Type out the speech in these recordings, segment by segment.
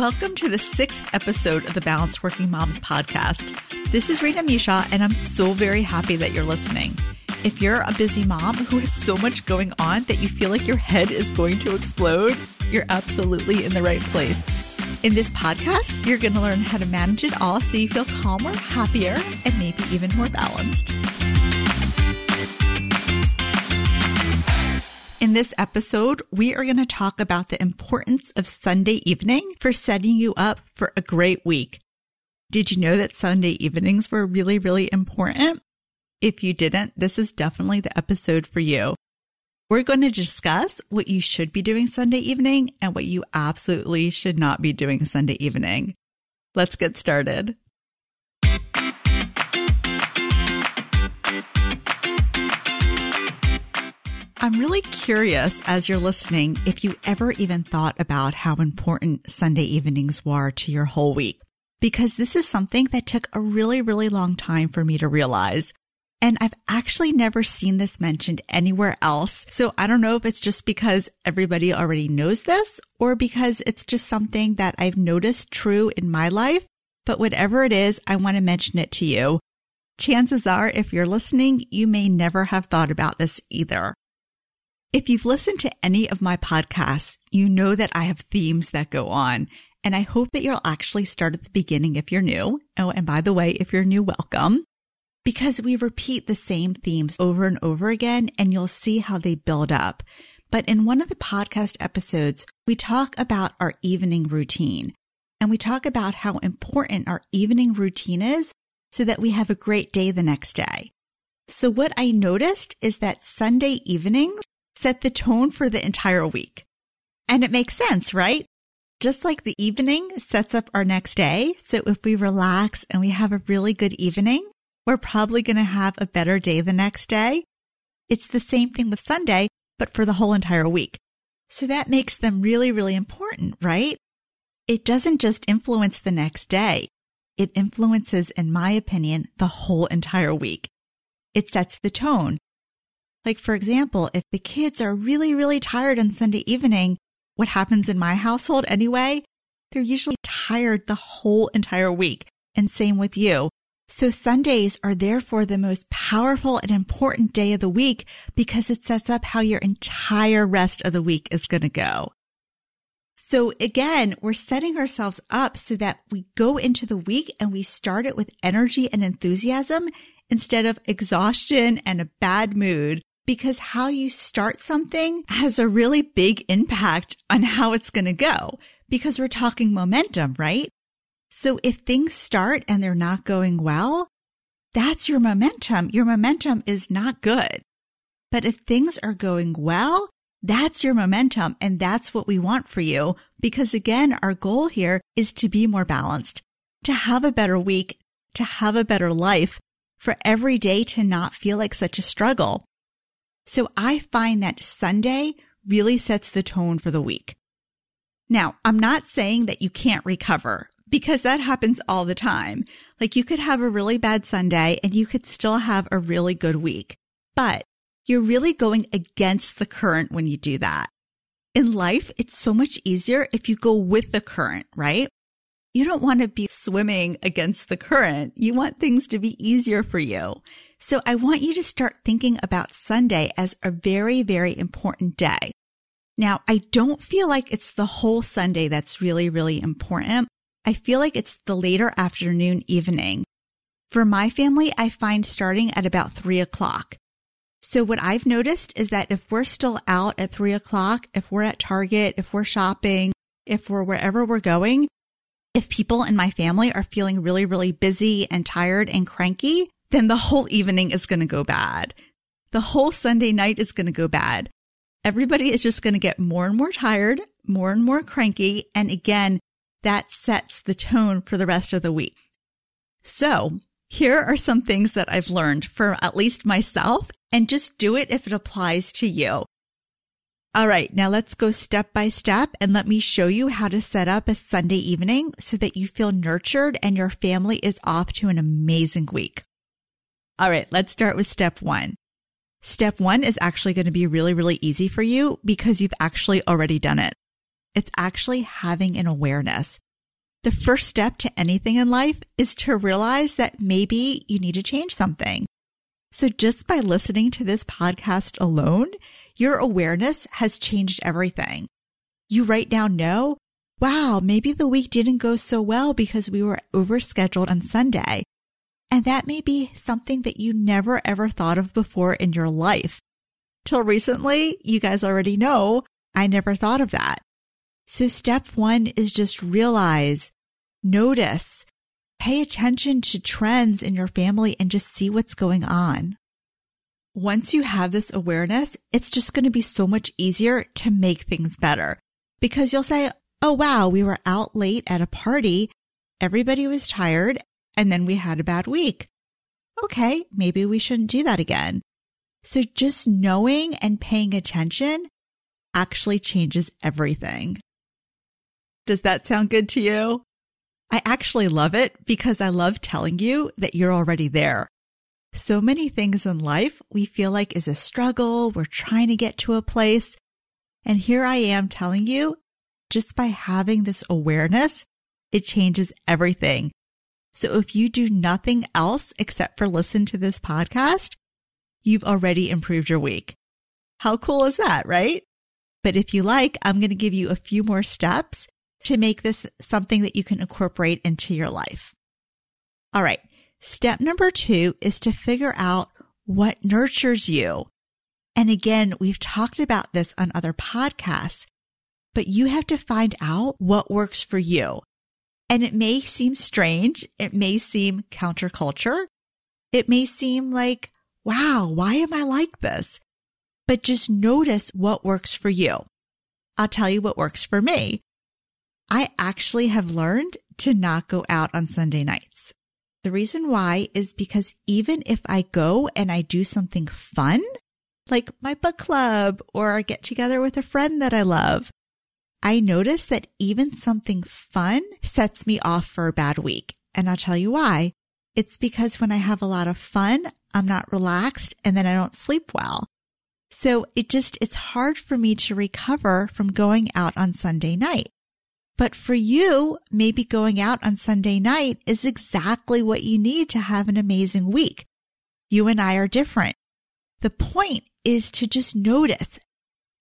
Welcome to the sixth episode of the Balanced Working Moms podcast. This is Rita Misha, and I'm so very happy that you're listening. If you're a busy mom who has so much going on that you feel like your head is going to explode, you're absolutely in the right place. In this podcast, you're going to learn how to manage it all so you feel calmer, happier, and maybe even more balanced. In this episode, we are going to talk about the importance of Sunday evening for setting you up for a great week. Did you know that Sunday evenings were really, really important? If you didn't, this is definitely the episode for you. We're going to discuss what you should be doing Sunday evening and what you absolutely should not be doing Sunday evening. Let's get started. I'm really curious as you're listening if you ever even thought about how important Sunday evenings were to your whole week. Because this is something that took a really, really long time for me to realize. And I've actually never seen this mentioned anywhere else. So I don't know if it's just because everybody already knows this or because it's just something that I've noticed true in my life. But whatever it is, I want to mention it to you. Chances are, if you're listening, you may never have thought about this either. If you've listened to any of my podcasts, you know that I have themes that go on. And I hope that you'll actually start at the beginning if you're new. Oh, and by the way, if you're new, welcome. Because we repeat the same themes over and over again, and you'll see how they build up. But in one of the podcast episodes, we talk about our evening routine. And we talk about how important our evening routine is so that we have a great day the next day. So what I noticed is that Sunday evenings set the tone for the entire week. And it makes sense, right? Just like the evening sets up our next day. So if we relax and we have a really good evening, we're probably going to have a better day the next day. It's the same thing with Sunday, but for the whole entire week. So that makes them really, really important, right? It doesn't just influence the next day. It influences, in my opinion, the whole entire week. It sets the tone. Like, for example, if the kids are really, really tired on Sunday evening, what happens in my household anyway? They're usually tired the whole entire week. And same with you. So Sundays are therefore the most powerful and important day of the week because it sets up how your entire rest of the week is going to go. So again, we're setting ourselves up so that we go into the week and we start it with energy and enthusiasm instead of exhaustion and a bad mood because how you start something has a really big impact on how it's going to go because we're talking momentum, right? So if things start and they're not going well, that's your momentum. Your momentum is not good. But if things are going well, that's your momentum. And that's what we want for you. Because again, our goal here is to be more balanced, to have a better week, to have a better life, for every day to not feel like such a struggle. So I find that Sunday really sets the tone for the week. Now, I'm not saying that you can't recover because that happens all the time. Like you could have a really bad Sunday and you could still have a really good week, but you're really going against the current when you do that. In life, it's so much easier if you go with the current, right? You don't want to be swimming against the current. You want things to be easier for you. So I want you to start thinking about Sunday as a very, very important day. Now, I don't feel like it's the whole Sunday that's really, really important. I feel like it's the later afternoon evening. For my family, I find starting at about three o'clock. So what I've noticed is that if we're still out at three o'clock, if we're at Target, if we're shopping, if we're wherever we're going, if people in my family are feeling really, really busy and tired and cranky, then the whole evening is going to go bad. The whole Sunday night is going to go bad. Everybody is just going to get more and more tired, more and more cranky. And again, that sets the tone for the rest of the week. So here are some things that I've learned for at least myself and just do it if it applies to you. All right. Now let's go step by step and let me show you how to set up a Sunday evening so that you feel nurtured and your family is off to an amazing week. All right, let's start with step one. Step one is actually going to be really, really easy for you because you've actually already done it. It's actually having an awareness. The first step to anything in life is to realize that maybe you need to change something. So just by listening to this podcast alone, your awareness has changed everything. You right now know, wow, maybe the week didn't go so well because we were overscheduled on Sunday. And that may be something that you never ever thought of before in your life. Till recently, you guys already know I never thought of that. So step one is just realize, notice, pay attention to trends in your family and just see what's going on. Once you have this awareness, it's just going to be so much easier to make things better because you'll say, Oh, wow, we were out late at a party. Everybody was tired and then we had a bad week. Okay, maybe we shouldn't do that again. So just knowing and paying attention actually changes everything. Does that sound good to you? I actually love it because I love telling you that you're already there. So many things in life we feel like is a struggle. We're trying to get to a place. And here I am telling you, just by having this awareness, it changes everything. So if you do nothing else except for listen to this podcast, you've already improved your week. How cool is that, right? But if you like, I'm going to give you a few more steps to make this something that you can incorporate into your life. All right. Step number two is to figure out what nurtures you. And again, we've talked about this on other podcasts, but you have to find out what works for you. And it may seem strange. It may seem counterculture. It may seem like, wow, why am I like this? But just notice what works for you. I'll tell you what works for me. I actually have learned to not go out on Sunday nights. The reason why is because even if I go and I do something fun, like my book club or get together with a friend that I love, I notice that even something fun sets me off for a bad week. And I'll tell you why. It's because when I have a lot of fun, I'm not relaxed and then I don't sleep well. So it just, it's hard for me to recover from going out on Sunday night. But for you, maybe going out on Sunday night is exactly what you need to have an amazing week. You and I are different. The point is to just notice,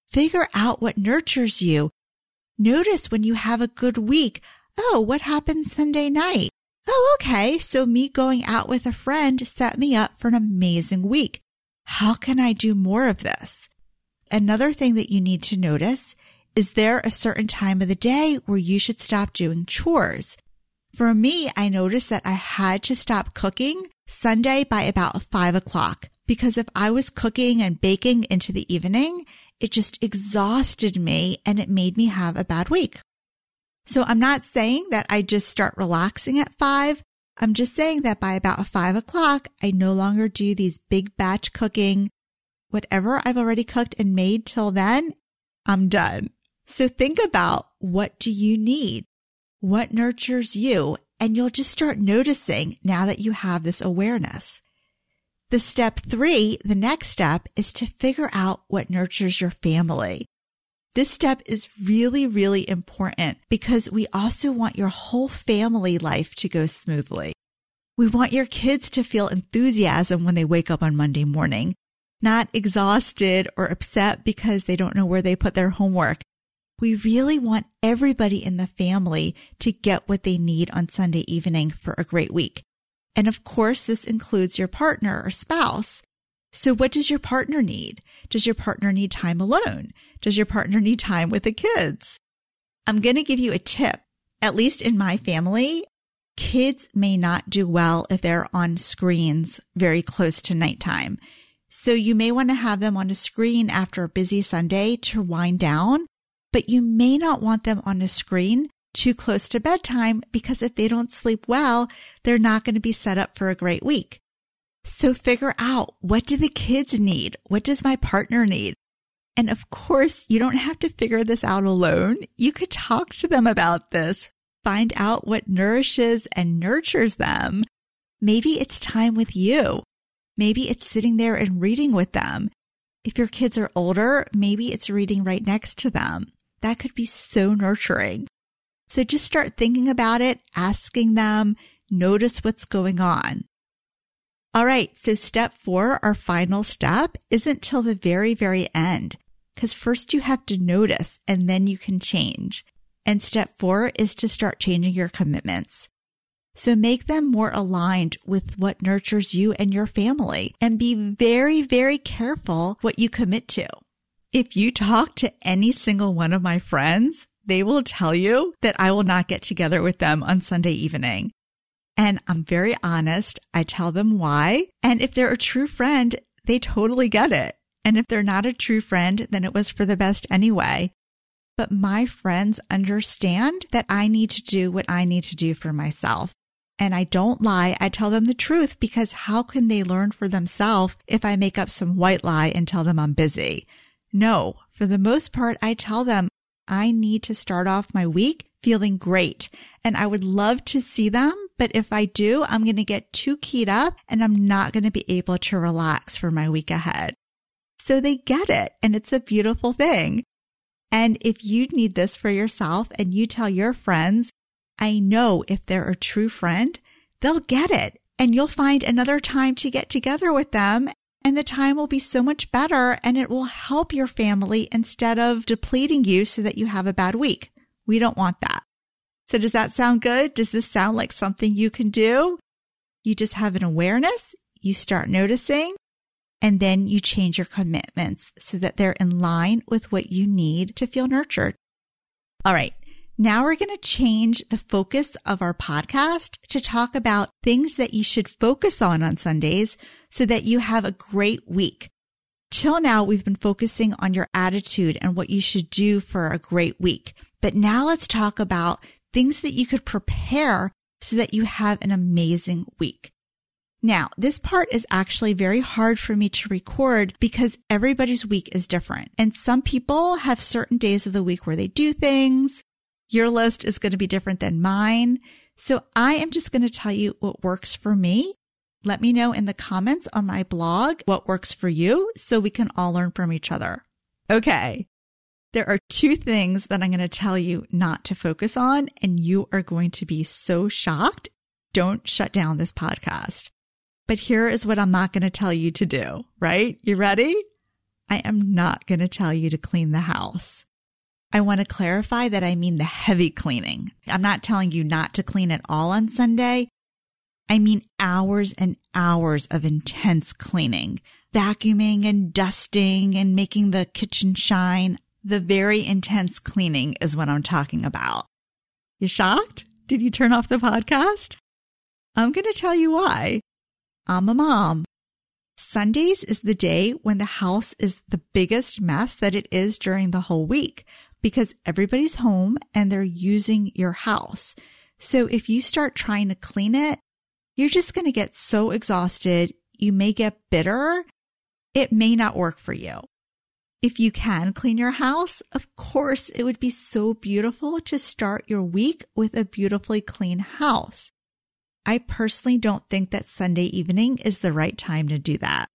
figure out what nurtures you Notice when you have a good week. Oh, what happened Sunday night? Oh, okay. So me going out with a friend set me up for an amazing week. How can I do more of this? Another thing that you need to notice is there a certain time of the day where you should stop doing chores? For me, I noticed that I had to stop cooking Sunday by about five o'clock because if I was cooking and baking into the evening, it just exhausted me and it made me have a bad week. So I'm not saying that I just start relaxing at five. I'm just saying that by about five o'clock, I no longer do these big batch cooking. Whatever I've already cooked and made till then, I'm done. So think about what do you need? What nurtures you? And you'll just start noticing now that you have this awareness. The step three, the next step is to figure out what nurtures your family. This step is really, really important because we also want your whole family life to go smoothly. We want your kids to feel enthusiasm when they wake up on Monday morning, not exhausted or upset because they don't know where they put their homework. We really want everybody in the family to get what they need on Sunday evening for a great week. And of course, this includes your partner or spouse. So what does your partner need? Does your partner need time alone? Does your partner need time with the kids? I'm going to give you a tip. At least in my family, kids may not do well if they're on screens very close to nighttime. So you may want to have them on a screen after a busy Sunday to wind down, but you may not want them on a screen too close to bedtime because if they don't sleep well, they're not going to be set up for a great week. So figure out what do the kids need? What does my partner need? And of course, you don't have to figure this out alone. You could talk to them about this, find out what nourishes and nurtures them. Maybe it's time with you. Maybe it's sitting there and reading with them. If your kids are older, maybe it's reading right next to them. That could be so nurturing. So just start thinking about it, asking them, notice what's going on. All right. So step four, our final step isn't till the very, very end. Cause first you have to notice and then you can change. And step four is to start changing your commitments. So make them more aligned with what nurtures you and your family and be very, very careful what you commit to. If you talk to any single one of my friends, they will tell you that I will not get together with them on Sunday evening. And I'm very honest. I tell them why. And if they're a true friend, they totally get it. And if they're not a true friend, then it was for the best anyway. But my friends understand that I need to do what I need to do for myself. And I don't lie. I tell them the truth because how can they learn for themselves if I make up some white lie and tell them I'm busy? No, for the most part, I tell them I need to start off my week feeling great and I would love to see them. But if I do, I'm going to get too keyed up and I'm not going to be able to relax for my week ahead. So they get it and it's a beautiful thing. And if you need this for yourself and you tell your friends, I know if they're a true friend, they'll get it and you'll find another time to get together with them and the time will be so much better and it will help your family instead of depleting you so that you have a bad week. We don't want that. So does that sound good? Does this sound like something you can do? You just have an awareness, you start noticing, and then you change your commitments so that they're in line with what you need to feel nurtured. All right. Now we're going to change the focus of our podcast to talk about things that you should focus on on Sundays so that you have a great week. Till now, we've been focusing on your attitude and what you should do for a great week. But now let's talk about things that you could prepare so that you have an amazing week. Now, this part is actually very hard for me to record because everybody's week is different. And some people have certain days of the week where they do things. Your list is going to be different than mine. So I am just going to tell you what works for me. Let me know in the comments on my blog what works for you so we can all learn from each other. Okay. There are two things that I'm going to tell you not to focus on, and you are going to be so shocked. Don't shut down this podcast. But here is what I'm not going to tell you to do, right? You ready? I am not going to tell you to clean the house. I want to clarify that I mean the heavy cleaning. I'm not telling you not to clean at all on Sunday. I mean hours and hours of intense cleaning, vacuuming and dusting and making the kitchen shine. The very intense cleaning is what I'm talking about. You shocked? Did you turn off the podcast? I'm going to tell you why. I'm a mom. Sundays is the day when the house is the biggest mess that it is during the whole week because everybody's home and they're using your house. So if you start trying to clean it, you're just going to get so exhausted. You may get bitter. It may not work for you. If you can clean your house, of course, it would be so beautiful to start your week with a beautifully clean house. I personally don't think that Sunday evening is the right time to do that.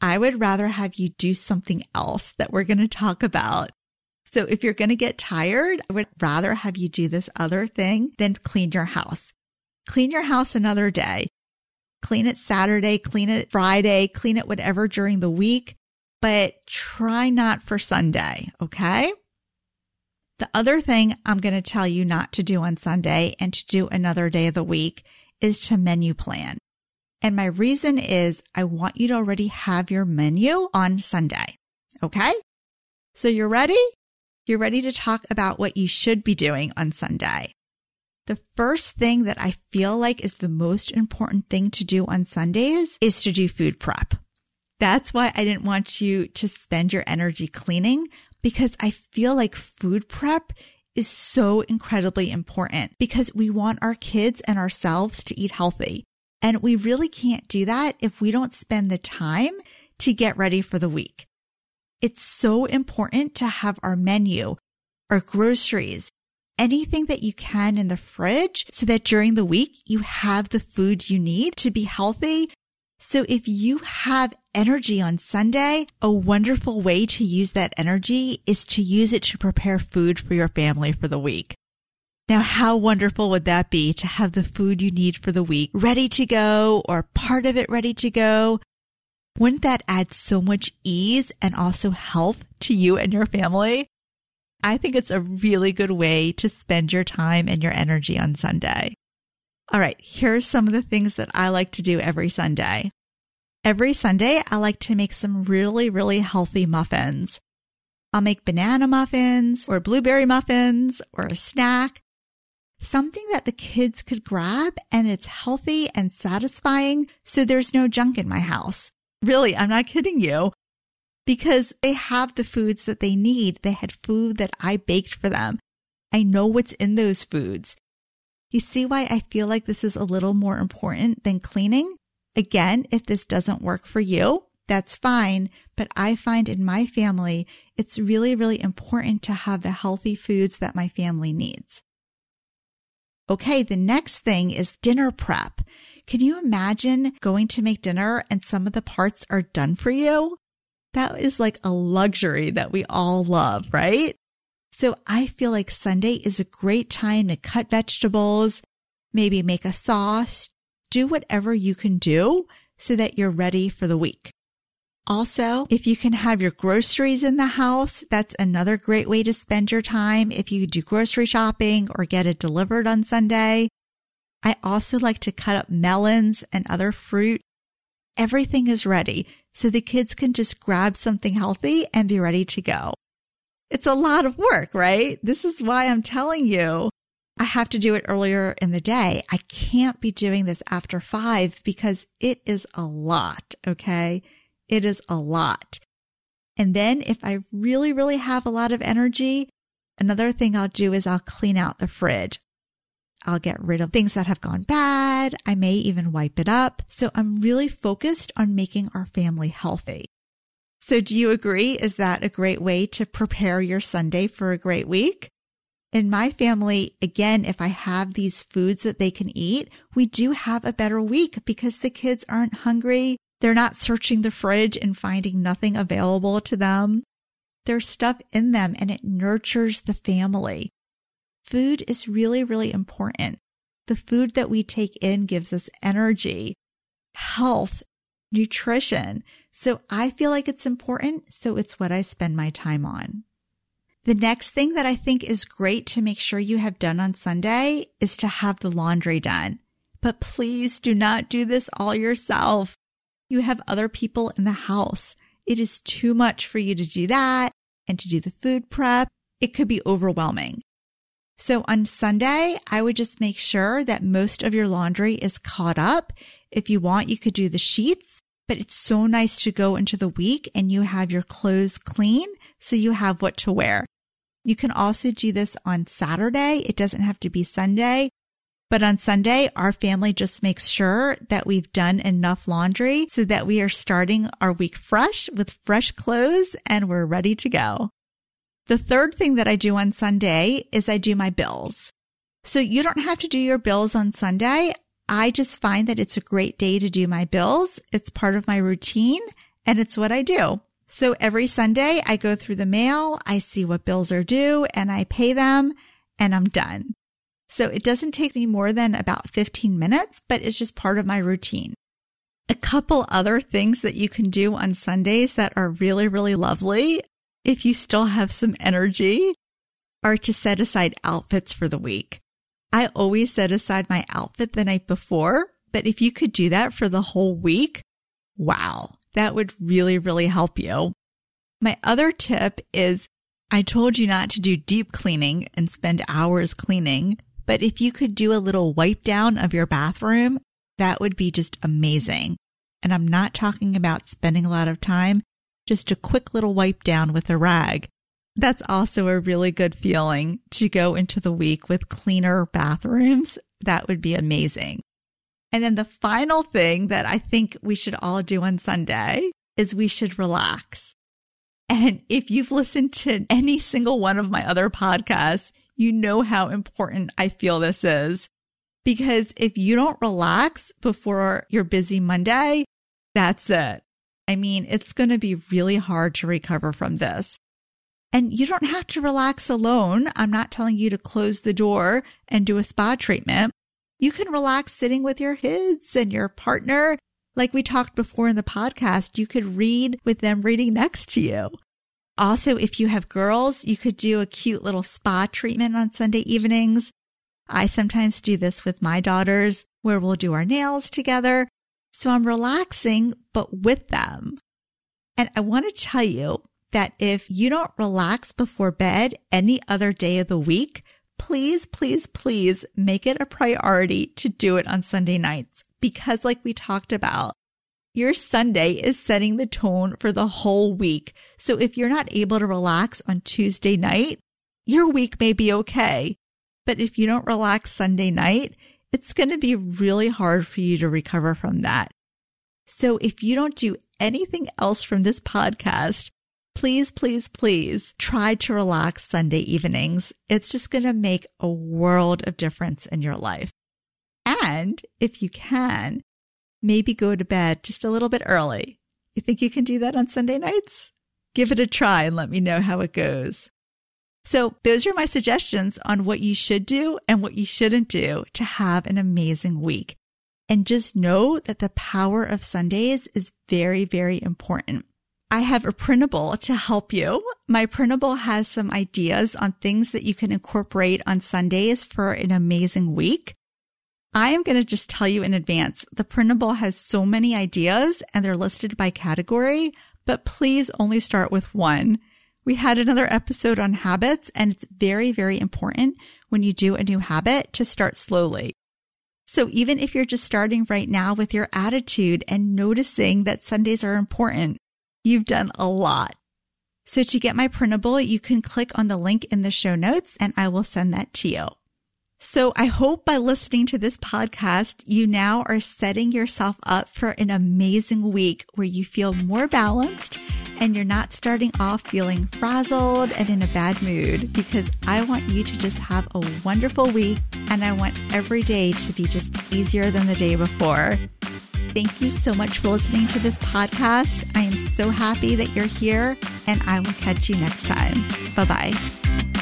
I would rather have you do something else that we're going to talk about. So if you're going to get tired, I would rather have you do this other thing than clean your house. Clean your house another day. Clean it Saturday, clean it Friday, clean it whatever during the week but try not for Sunday. Okay. The other thing I'm going to tell you not to do on Sunday and to do another day of the week is to menu plan. And my reason is I want you to already have your menu on Sunday. Okay. So you're ready? You're ready to talk about what you should be doing on Sunday. The first thing that I feel like is the most important thing to do on Sundays is to do food prep. That's why I didn't want you to spend your energy cleaning because I feel like food prep is so incredibly important because we want our kids and ourselves to eat healthy. And we really can't do that if we don't spend the time to get ready for the week. It's so important to have our menu, our groceries, anything that you can in the fridge so that during the week you have the food you need to be healthy so if you have energy on Sunday, a wonderful way to use that energy is to use it to prepare food for your family for the week. Now, how wonderful would that be to have the food you need for the week ready to go or part of it ready to go? Wouldn't that add so much ease and also health to you and your family? I think it's a really good way to spend your time and your energy on Sunday. All right, here are some of the things that I like to do every Sunday. Every Sunday, I like to make some really, really healthy muffins. I'll make banana muffins or blueberry muffins or a snack, something that the kids could grab and it's healthy and satisfying. So there's no junk in my house. Really, I'm not kidding you because they have the foods that they need. They had food that I baked for them. I know what's in those foods. You see why I feel like this is a little more important than cleaning? Again, if this doesn't work for you, that's fine. But I find in my family, it's really, really important to have the healthy foods that my family needs. Okay, the next thing is dinner prep. Can you imagine going to make dinner and some of the parts are done for you? That is like a luxury that we all love, right? So I feel like Sunday is a great time to cut vegetables, maybe make a sauce, do whatever you can do so that you're ready for the week. Also, if you can have your groceries in the house, that's another great way to spend your time if you do grocery shopping or get it delivered on Sunday. I also like to cut up melons and other fruit. Everything is ready so the kids can just grab something healthy and be ready to go. It's a lot of work, right? This is why I'm telling you I have to do it earlier in the day. I can't be doing this after five because it is a lot. Okay. It is a lot. And then if I really, really have a lot of energy, another thing I'll do is I'll clean out the fridge. I'll get rid of things that have gone bad. I may even wipe it up. So I'm really focused on making our family healthy. So do you agree? Is that a great way to prepare your Sunday for a great week? In my family, again, if I have these foods that they can eat, we do have a better week because the kids aren't hungry. They're not searching the fridge and finding nothing available to them. There's stuff in them and it nurtures the family. Food is really, really important. The food that we take in gives us energy, health, nutrition. So I feel like it's important. So it's what I spend my time on. The next thing that I think is great to make sure you have done on Sunday is to have the laundry done. But please do not do this all yourself. You have other people in the house. It is too much for you to do that and to do the food prep. It could be overwhelming. So on Sunday, I would just make sure that most of your laundry is caught up. If you want, you could do the sheets, but it's so nice to go into the week and you have your clothes clean so you have what to wear. You can also do this on Saturday. It doesn't have to be Sunday. But on Sunday, our family just makes sure that we've done enough laundry so that we are starting our week fresh with fresh clothes and we're ready to go. The third thing that I do on Sunday is I do my bills. So you don't have to do your bills on Sunday. I just find that it's a great day to do my bills. It's part of my routine and it's what I do. So every Sunday I go through the mail, I see what bills are due and I pay them and I'm done. So it doesn't take me more than about 15 minutes, but it's just part of my routine. A couple other things that you can do on Sundays that are really, really lovely if you still have some energy are to set aside outfits for the week. I always set aside my outfit the night before, but if you could do that for the whole week, wow, that would really, really help you. My other tip is I told you not to do deep cleaning and spend hours cleaning, but if you could do a little wipe down of your bathroom, that would be just amazing. And I'm not talking about spending a lot of time, just a quick little wipe down with a rag. That's also a really good feeling to go into the week with cleaner bathrooms. That would be amazing. And then the final thing that I think we should all do on Sunday is we should relax. And if you've listened to any single one of my other podcasts, you know how important I feel this is. Because if you don't relax before your busy Monday, that's it. I mean, it's going to be really hard to recover from this. And you don't have to relax alone. I'm not telling you to close the door and do a spa treatment. You can relax sitting with your kids and your partner. Like we talked before in the podcast, you could read with them reading next to you. Also, if you have girls, you could do a cute little spa treatment on Sunday evenings. I sometimes do this with my daughters where we'll do our nails together. So I'm relaxing, but with them. And I want to tell you that if you don't relax before bed any other day of the week, please, please, please make it a priority to do it on Sunday nights. Because like we talked about, your Sunday is setting the tone for the whole week. So if you're not able to relax on Tuesday night, your week may be okay. But if you don't relax Sunday night, it's going to be really hard for you to recover from that. So if you don't do anything else from this podcast, please, please, please try to relax Sunday evenings. It's just going to make a world of difference in your life. And if you can, maybe go to bed just a little bit early. You think you can do that on Sunday nights? Give it a try and let me know how it goes. So, those are my suggestions on what you should do and what you shouldn't do to have an amazing week. And just know that the power of Sundays is very, very important. I have a printable to help you. My printable has some ideas on things that you can incorporate on Sundays for an amazing week. I am going to just tell you in advance the printable has so many ideas and they're listed by category, but please only start with one. We had another episode on habits, and it's very, very important when you do a new habit to start slowly. So even if you're just starting right now with your attitude and noticing that Sundays are important, you've done a lot. So to get my printable, you can click on the link in the show notes and I will send that to you. So I hope by listening to this podcast, you now are setting yourself up for an amazing week where you feel more balanced and you're not starting off feeling frazzled and in a bad mood because I want you to just have a wonderful week and I want every day to be just easier than the day before. Thank you so much for listening to this podcast. I am so happy that you're here and I will catch you next time. Bye bye.